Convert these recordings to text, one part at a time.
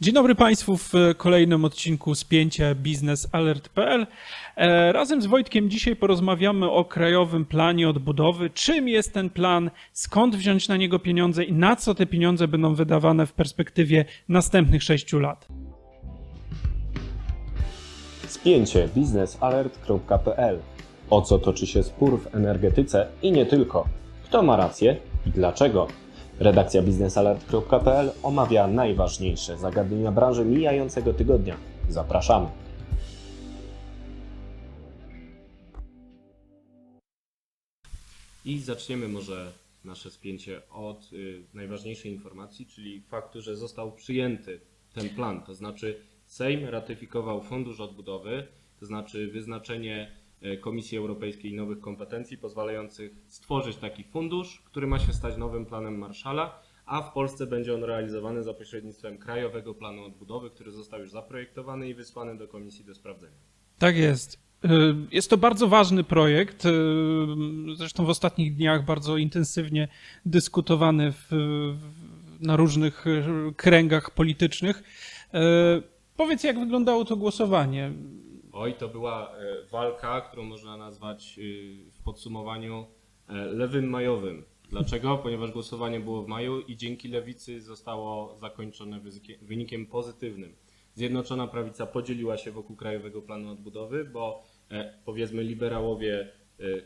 Dzień dobry Państwu w kolejnym odcinku spięcia biznesalert.pl. E, Razem z Wojtkiem dzisiaj porozmawiamy o Krajowym Planie Odbudowy. Czym jest ten plan, skąd wziąć na niego pieniądze i na co te pieniądze będą wydawane w perspektywie następnych sześciu lat. Spięcie biznesalert.pl O co toczy się spór w energetyce i nie tylko? Kto ma rację i dlaczego? Redakcja biznesalert.pl omawia najważniejsze zagadnienia branży mijającego tygodnia. Zapraszamy. I zaczniemy może nasze spięcie od y, najważniejszej informacji, czyli faktu, że został przyjęty ten plan. To znaczy Sejm ratyfikował Fundusz Odbudowy, to znaczy wyznaczenie Komisji Europejskiej nowych kompetencji pozwalających stworzyć taki fundusz, który ma się stać nowym planem Marszala, a w Polsce będzie on realizowany za pośrednictwem Krajowego Planu Odbudowy, który został już zaprojektowany i wysłany do Komisji do sprawdzenia. Tak jest. Y, Jest to bardzo ważny projekt, y, zresztą w ostatnich dniach bardzo intensywnie dyskutowany w, na różnych kręgach politycznych. Powiedz, jak wyglądało to głosowanie? Oj, to była e, walka, którą można nazwać e, w podsumowaniu e, lewym majowym. Dlaczego? Ponieważ głosowanie było w maju i dzięki lewicy zostało zakończone wynikiem pozytywnym. Zjednoczona prawica podzieliła się wokół Krajowego Planu Odbudowy, bo powiedzmy liberałowie,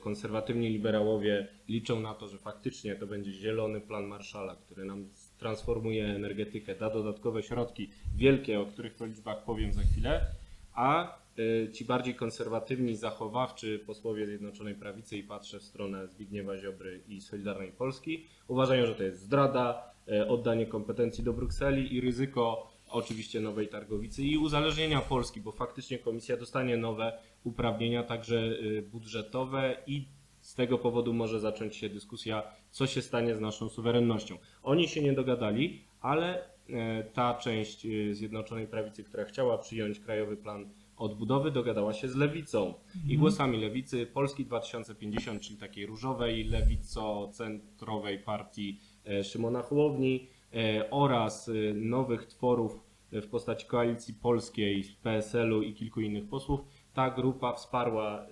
konserwatywni liberałowie liczą na to, że faktycznie to będzie zielony plan Marszala, który nam transformuje energetykę, da dodatkowe środki wielkie, o których to liczbach powiem za chwilę, a ci bardziej konserwatywni, zachowawczy posłowie Zjednoczonej Prawicy i patrzę w stronę Zbigniewa Ziobry i Solidarnej Polski, uważają, że to jest zdrada, y, oddanie kompetencji do Brukseli i ryzyko oczywiście nowej targowicy i uzależnienia Polski, bo faktycznie komisja dostanie nowe uprawnienia, także y, budżetowe i z tego powodu może zacząć się dyskusja, co się stanie z naszą suwerennością. Oni się nie dogadali, ale e, ta część e, Zjednoczonej Prawicy, która chciała przyjąć Krajowy Plan Odbudowy, dogadała się z Lewicą. I głosami Lewicy Polski 2050, czyli takiej różowej, lewico-centrowej partii e, Szymona Hołowni e, oraz e, nowych tworów w postaci Koalicji Polskiej, PSL-u i kilku innych posłów, ta grupa wsparła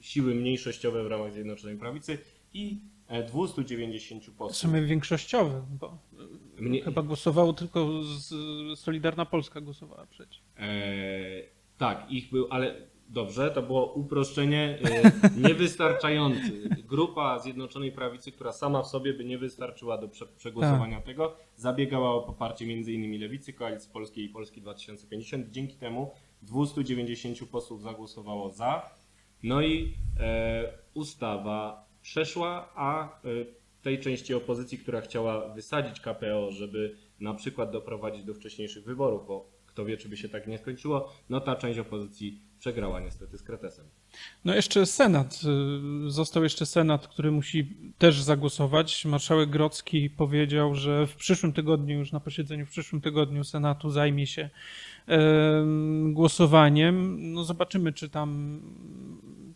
siły mniejszościowe w ramach Zjednoczonej Prawicy i e, 290 W posłów. sumie większościowy, bo Mnie, chyba głosowało tylko z, Solidarna Polska głosowała przeciw. e, tak, ich był, ale dobrze, to było uproszczenie e, niewystarczające. Grupa Zjednoczonej Prawicy, która sama w sobie by nie wystarczyła do prze, przegłosowania tego, zabiegała o poparcie m.in. Lewicy, Koalicji Polskiej i Polski 2050. Dzięki temu 290 posłów zagłosowało za. No i e, ustawa przeszła, a e, tej części opozycji, która chciała wysadzić KPO, żeby na przykład doprowadzić do wcześniejszych wyborów, bo kto wie, czy by się tak nie skończyło, no ta część opozycji przegrała niestety z kretesem. No jeszcze Senat. y, Został jeszcze Senat, który musi też zagłosować. Marszałek Grocki powiedział, że w przyszłym tygodniu, już na posiedzeniu w przyszłym tygodniu Senatu zajmie się em, głosowaniem. No zobaczymy, czy tam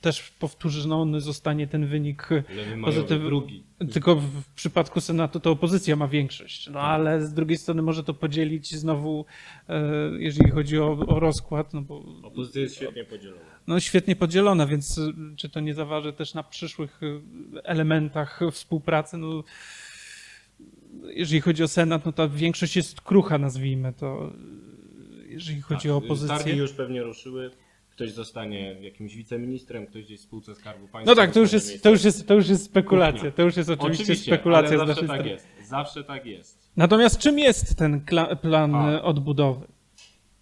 też powtórzony zostanie ten wynik Lewy majowy pozytyw- drugi. Tylko w przypadku Senatu to opozycja ma większość. No ale z drugiej strony może to podzielić znowu, e, jeżeli chodzi o, o rozkład, no bo Opozycja jest świetnie podzielona. no świetnie podzielona, więc y, czy to nie zaważy też na przyszłych y, elementach współpracy? No, jeżeli chodzi o Senat, no ta większość jest krucha, nazwijmy to. y, Jeżeli chodzi o Tak, Targi opozycję. już pewnie ruszyły. Ktoś zostanie jakimś wiceministrem, ktoś gdzieś w spółce Skarbu Państwa. No tak, to już jest, to już jest, to już jest spekulacja. To już jest oczywiście, Oczywiście, spekulacja ale z zawsze naszej tak strony. jest. Zawsze tak jest. Natomiast czym jest ten plan A. y, odbudowy?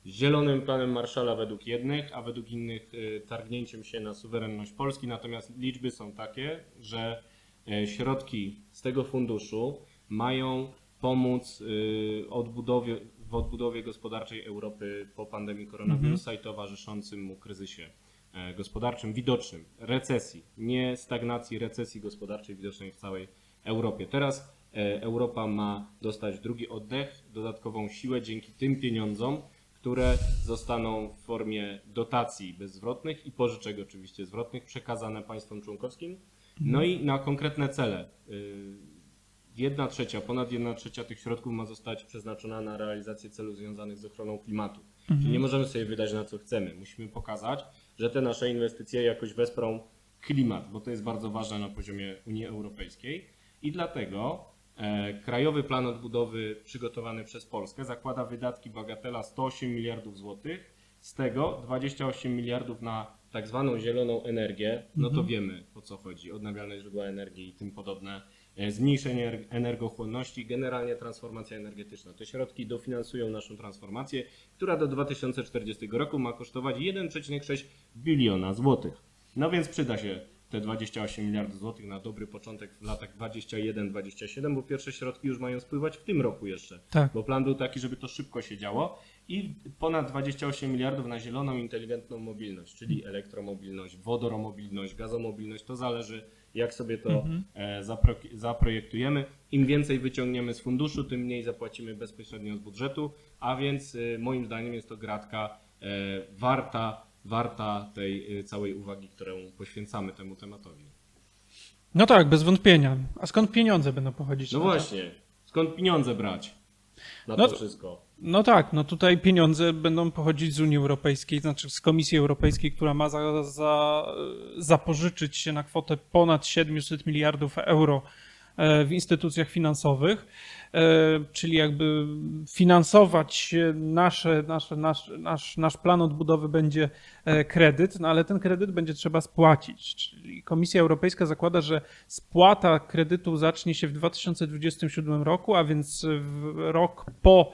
Zielonym planem Marszala według jednych, a według innych y, targnięciem się na suwerenność Polski. Natomiast liczby są takie, że y, środki z tego funduszu mają pomóc y, odbudowie, w odbudowie gospodarczej Europy po pandemii koronawirusa i towarzyszącym mu kryzysie e, gospodarczym widocznym, recesji, nie stagnacji, recesji gospodarczej widocznej w całej Europie. Teraz e, Europa ma dostać drugi oddech, dodatkową siłę dzięki tym pieniądzom, które zostaną w formie dotacji bezzwrotnych i pożyczek oczywiście zwrotnych przekazane państwom członkowskim. No i na konkretne cele. Y, jedna trzecia, ponad jedna trzecia tych środków ma zostać przeznaczona na realizację celów związanych z ochroną klimatu. Czyli nie możemy sobie wydać na co chcemy. Musimy pokazać, że te nasze inwestycje jakoś wesprą klimat, bo to jest bardzo ważne na poziomie Unii Europejskiej. I dlatego Krajowy Plan Odbudowy przygotowany przez Polskę zakłada wydatki bagatela 108 miliardów złotych, z tego 28 miliardów na tak zwaną zieloną energię, no to wiemy o co chodzi, odnawialne źródła energii i tym podobne, e, zmniejszenie er- energochłonności, generalnie transformacja energetyczna. Te środki dofinansują naszą transformację, która do 2040 roku ma kosztować 1,6 biliona złotych. No więc przyda się te 28 miliardów złotych na dobry początek w latach 21-27, bo pierwsze środki już mają spływać w tym roku jeszcze. Tak. Bo plan był taki, żeby to szybko się działo i ponad 28 miliardów na zieloną, inteligentną mobilność, czyli elektromobilność, wodoromobilność, gazomobilność. To zależy, jak sobie to e, zapro, zaprojektujemy. Im więcej wyciągniemy z funduszu, tym mniej zapłacimy bezpośrednio z budżetu, a więc e, moim zdaniem jest to gratka e, warta, warta tej e, całej uwagi, którą poświęcamy temu tematowi. No tak, bez wątpienia. A skąd pieniądze będą pochodzić? No właśnie, skąd pieniądze brać na No to wszystko? No tak, no tutaj pieniądze będą pochodzić z Unii Europejskiej, znaczy z Komisji Europejskiej, która ma za, za, zapożyczyć się na kwotę ponad 700 miliardów euro w instytucjach finansowych, e, czyli jakby finansować nasze, nasze, nasz, nasz, nasz plan odbudowy będzie e, kredyt, no ale ten kredyt będzie trzeba spłacić. Czyli Komisja Europejska zakłada, że spłata kredytu zacznie się w 2027 roku, a więc rok po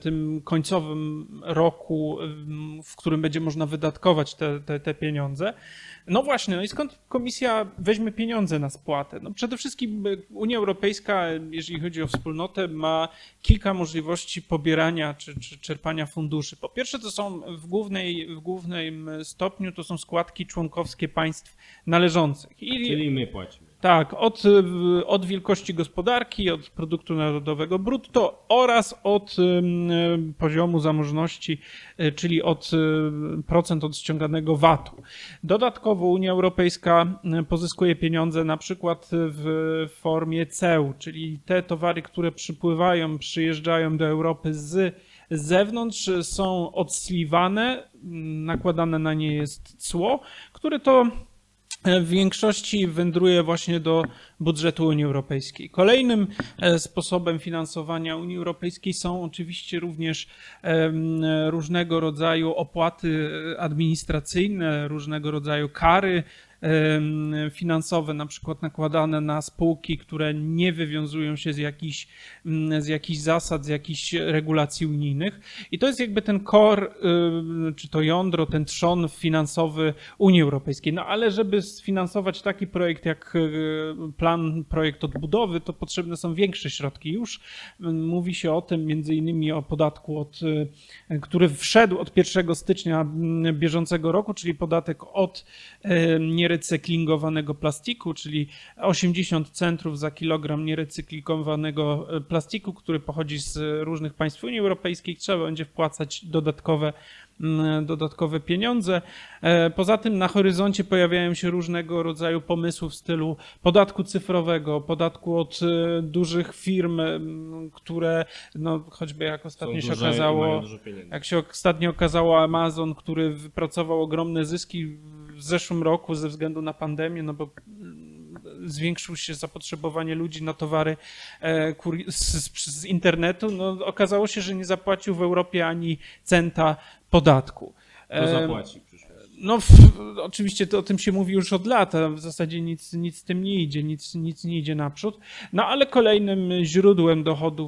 tym końcowym roku, w którym będzie można wydatkować te, te, te pieniądze. No właśnie, no i skąd komisja weźmie pieniądze na spłatę? No przede wszystkim y, Unia Europejska, jeżeli chodzi o wspólnotę, ma kilka możliwości pobierania czy, czy czerpania funduszy. Po pierwsze, to są w, głównej, w głównym stopniu to są składki członkowskie państw należących. I Czyli my płacimy. Tak, od, od wielkości gospodarki, od produktu narodowego brutto oraz od poziomu zamożności, y, czyli od y, procent od ściąganego VAT-u. Dodatkowo Unia Europejska y, pozyskuje pieniądze na przykład w formie ceł, czyli te towary, które przypływają, przyjeżdżają do Europy z z zewnątrz są odsliwane, nakładane na nie jest cło, które to w większości wędruje właśnie do budżetu Unii Europejskiej. Kolejnym e, sposobem finansowania Unii Europejskiej są oczywiście również różnego rodzaju opłaty administracyjne, różnego rodzaju kary finansowe, na przykład nakładane na spółki, które nie wywiązują się z jakichś, mm, z jakichś zasad, z jakichś regulacji unijnych. I to jest jakby ten core, czy to jądro, ten trzon finansowy Unii Europejskiej. No ale żeby sfinansować taki projekt jak y, plan, projekt odbudowy, to potrzebne są większe środki. Już mówi się o tym między innymi o podatku, od, y, który wszedł od 1 stycznia mm, bieżącego roku, czyli podatek od y, nierecyklingowanego plastiku, czyli 80 centrów za kilogram nierecyklingowanego y, plastiku, który pochodzi z różnych państw Unii Europejskiej. Trzeba będzie wpłacać dodatkowe mm, dodatkowe pieniądze. E, Poza tym na horyzoncie pojawiają się różnego rodzaju pomysły w stylu podatku cyfrowego, podatku od e, dużych firm, które no, choćby jak ostatnio się okazało, jak się ostatnio okazało Amazon, który wypracował ogromne zyski w zeszłym roku ze względu na pandemię, no bo mm, zwiększyło się zapotrzebowanie ludzi na towary e, z, internetu, no okazało się, że nie zapłacił w Europie ani centa podatku. To E, zapłaci no, w, oczywiście to, o tym się mówi już od lat, a w zasadzie nic, nic z tym nie idzie, nic, nic nie idzie naprzód. No ale kolejnym źródłem dochodu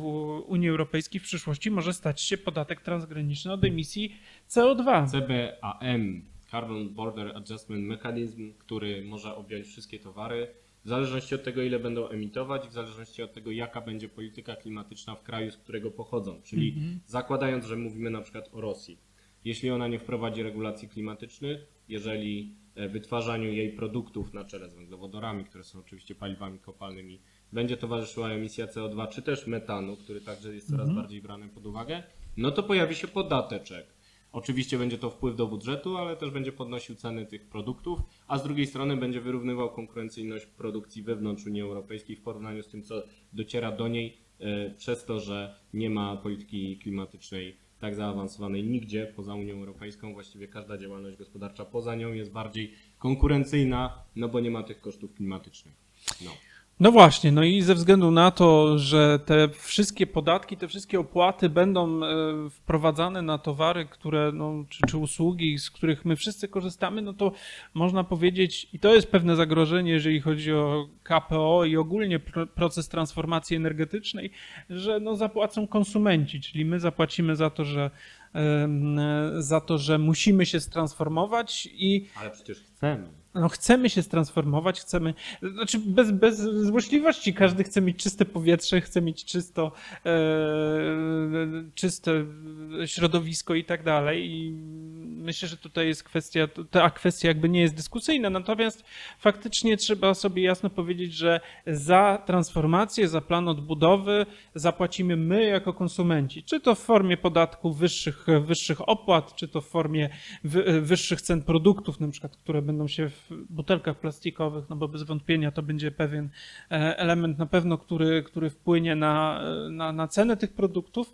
Unii Europejskiej w przyszłości może stać się podatek transgraniczny od emisji CO2. CBAM, Carbon Border Adjustment Mechanism, który może objąć wszystkie towary, w zależności od tego, ile będą emitować, w zależności od tego, jaka będzie polityka klimatyczna w kraju, z którego pochodzą. Czyli zakładając, że mówimy na przykład o Rosji. Jeśli ona nie wprowadzi regulacji klimatycznych, jeżeli e, wytwarzaniu jej produktów na czele z węglowodorami, które są oczywiście paliwami kopalnymi, będzie towarzyszyła emisja CO2 czy też metanu, który także jest coraz bardziej brany pod uwagę, no to pojawi się podateczek. Oczywiście będzie to wpływ do budżetu, ale też będzie podnosił ceny tych produktów, a z drugiej strony będzie wyrównywał konkurencyjność produkcji wewnątrz Unii Europejskiej w porównaniu z tym, co dociera do niej e, przez to, że nie ma polityki klimatycznej tak zaawansowanej nigdzie poza Unią Europejską. Właściwie każda działalność gospodarcza poza nią jest bardziej konkurencyjna, no bo nie ma tych kosztów klimatycznych. No. No właśnie, no i ze względu na to, że te wszystkie podatki, te wszystkie opłaty będą e, wprowadzane na towary, które, no, czy, czy usługi, z których my wszyscy korzystamy, no to można powiedzieć, i to jest pewne zagrożenie, jeżeli chodzi o KPO i ogólnie pro, proces transformacji energetycznej, że no, zapłacą konsumenci, czyli my zapłacimy za to, że za to, że musimy się transformować i Ale przecież chcemy. No chcemy się transformować, chcemy, znaczy bez, bez złośliwości, każdy chce mieć czyste powietrze, chce mieć czysto, e, czyste środowisko i tak dalej. I myślę, że tutaj jest kwestia, ta kwestia jakby nie jest dyskusyjna, natomiast faktycznie trzeba sobie jasno powiedzieć, że za transformację, za plan odbudowy zapłacimy my jako konsumenci, czy to w formie podatków wyższych, wyższych opłat, czy to w formie wy, wyższych cen produktów, na przykład, które będą się w butelkach plastikowych, no bo bez wątpienia to będzie pewien e, element na pewno, który, który wpłynie na, na, na cenę tych produktów.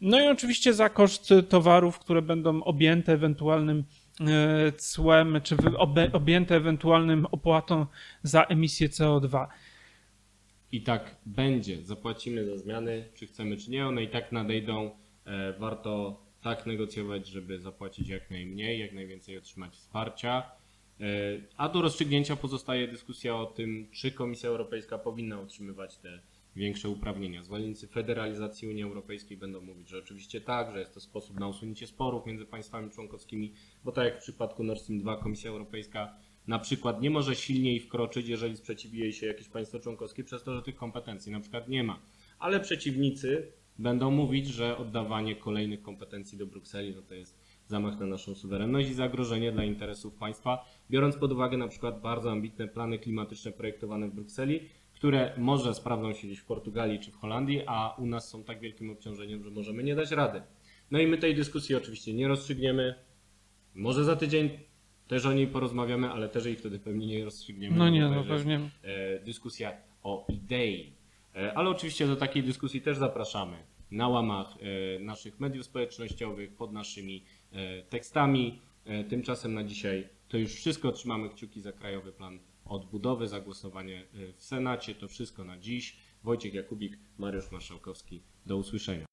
No i oczywiście za koszt towarów, które będą objęte ewentualnym e, cłem, czy objęte ewentualnym opłatą za emisję CO2. I tak będzie. Zapłacimy za zmiany, czy chcemy, czy nie. One i tak nadejdą. E, Warto tak negocjować, żeby zapłacić jak najmniej, jak najwięcej otrzymać wsparcia. E, A do rozstrzygnięcia pozostaje dyskusja o tym, czy Komisja Europejska powinna otrzymywać te większe uprawnienia. Zwolennicy federalizacji Unii Europejskiej będą mówić, że oczywiście tak, że jest to sposób na usunięcie sporów między państwami członkowskimi, bo tak jak w przypadku Nord Stream 2 Komisja Europejska na przykład nie może silniej wkroczyć, jeżeli sprzeciwi jej się jakieś państwo członkowskie przez to, że tych kompetencji na przykład nie ma. Ale przeciwnicy będą mówić, że oddawanie kolejnych kompetencji do Brukseli no to jest zamach na naszą suwerenność i zagrożenie dla interesów państwa, biorąc pod uwagę na przykład bardzo ambitne plany klimatyczne projektowane w Brukseli, które może sprawdzą się gdzieś w Portugalii czy w Holandii, a u nas są tak wielkim obciążeniem, że możemy nie dać rady. No i my tej dyskusji oczywiście nie rozstrzygniemy. Może za tydzień też o niej porozmawiamy, ale też jej wtedy pewnie nie rozstrzygniemy. No nie, no pewnie. e, dyskusja o idei. E, ale oczywiście do takiej dyskusji też zapraszamy na łamach e, naszych mediów społecznościowych, pod naszymi tekstami. Tymczasem na dzisiaj to już wszystko. Trzymamy kciuki za Krajowy Plan Odbudowy, za głosowanie e, w Senacie. To wszystko na dziś. Wojciech Jakubik, Mariusz Marszałkowski. Do usłyszenia.